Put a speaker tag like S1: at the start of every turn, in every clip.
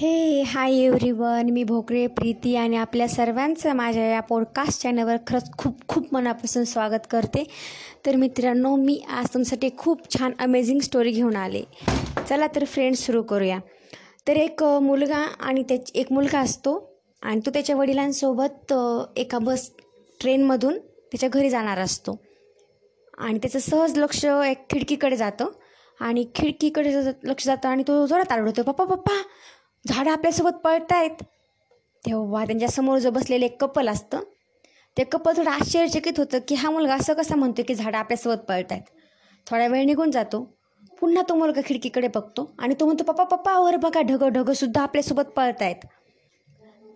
S1: हे hi everyone मी भोकरे प्रीती आणि आपल्या सर्वांचं माझ्या या पॉडकास्ट चॅनलवर खरंच खूप खूप मनापासून स्वागत करते. तर मित्रांनो मी आज तुमच्यासाठी खूप छान अमेझिंग स्टोरी घेऊन आले. चला तर फ्रेंड्स सुरू करूया. तर एक मुलगा आणि त्याच एक मुलगा असतो आणि तो त्याच्या वडिलांसोबत एका बस ट्रेनमधून त्याच्या घरी जाणार असतो. आणि त्याचं सहज लक्ष एक खिडकीकडे जातं आणि खिडकीकडे लक्ष जातं आणि तो जोरात आरडतो पप्पा पप्पा झाडं आपल्यासोबत पळतायत. तेव्हा त्यांच्यासमोर जो बसलेलं एक कपल असतं ते कपल थोडं आश्चर्यचकित होतं की हा मुलगा असं कसा म्हणतो की झाडं आपल्यासोबत पळतायत. थोडा वेळ निघून जातो. पुन्हा तो मुलगा खिडकीकडे बघतो आणि तो म्हणतो पप्पा पप्पा वर बघा ढगं ढगंसुद्धा आपल्यासोबत पळतायत.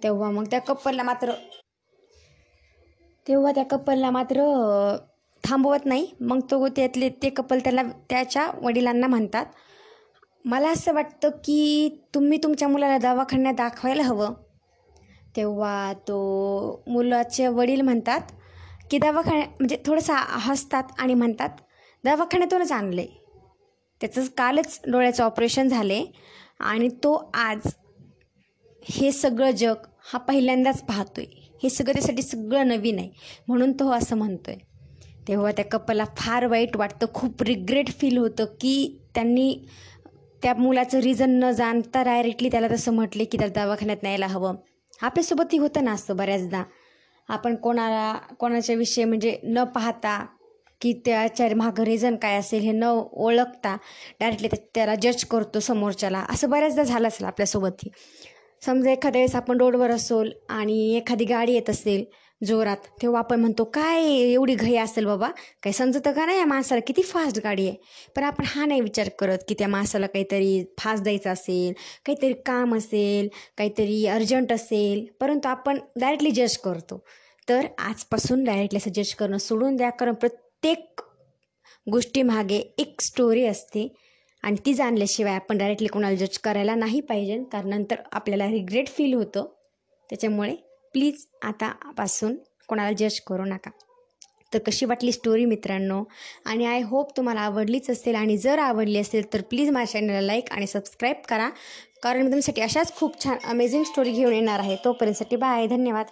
S1: तेव्हा मग त्या कपलला मात्र तेव्हा त्या कपलला मात्र थांबवत नाही. मग तो त्यातले ते कपल त्याला त्याच्या वडिलांना म्हणतात मला असं वाटतं की तुम्ही तुमच्या मुलाला दवाखान्यात दाखवायला हवं. तेव्हा तो मुलाचे वडील म्हणतात की दवाखान्या म्हणजे थोडंसं हसतात आणि म्हणतात दवाखान्यातूनच आणलं आहे त्याचं कालच डोळ्याचं ऑपरेशन झाले आणि तो आज हे सगळं जग हा पहिल्यांदाच पाहतो आहे हे सगळं त्यासाठी सगळं नवीन आहे म्हणून तो असं म्हणतो आहे तेव्हा त्या कपला फार वाईट वाटतं. खूप रिग्रेट फील होतं की त्यांनी त्या मुलाचं रिझन न जाणता डायरेक्टली त्याला तसं म्हटले की त्याला दवाखान्यात न्यायला हवं. आपल्यासोबतही होतं ना असं बऱ्याचदा. आपण कोणाला कोणाच्या विषयी म्हणजे न पाहता की त्याच्या मागं रिझन काय असेल हे न ओळखता डायरेक्टली त्याला जज करतो समोरच्याला. असं बऱ्याचदा झालं असेल आपल्यासोबतही. समजा एखाद्या वेळेस आपण रोडवर असोल आणि एखादी गाडी येत असेल जोरात. तेव्हा आपण म्हणतो काय एवढी घाई असेल बाबा? काही समजतं का नाही? या माणसाला किती फास्ट गाडी आहे. पण आपण हा नाही विचार करत की त्या माणसाला काहीतरी फास्ट द्यायचं असेल काहीतरी काम असेल काहीतरी अर्जंट असेल. परंतु आपण डायरेक्टली जज करतो. तर आजपासून डायरेक्टली असं जज करणं सोडून द्या. कारण प्रत्येक गोष्टीमागे एक स्टोरी असते. आणि ती जाणल्याशिवाय आपण डायरेक्टली कोणाला जज करायला नाही पाहिजे. कारण नंतर आपल्याला रिग्रेट फील होतं. त्याच्यामुळे प्लीज आतापासून कोणाला जज करू नका. तर कशी वाटली स्टोरी मित्रांनो? आणि आय होप तुम्हाला आवडलीच असेल आणि जर आवडली असेल तर प्लीज माझ्या चॅनलला लाईक आणि सबस्क्राईब करा. कारण मी तुमच्यासाठी अशाच खूप छान अमेझिंग स्टोरी घेऊन येणार आहे. तोपर्यंतसाठी बाय धन्यवाद.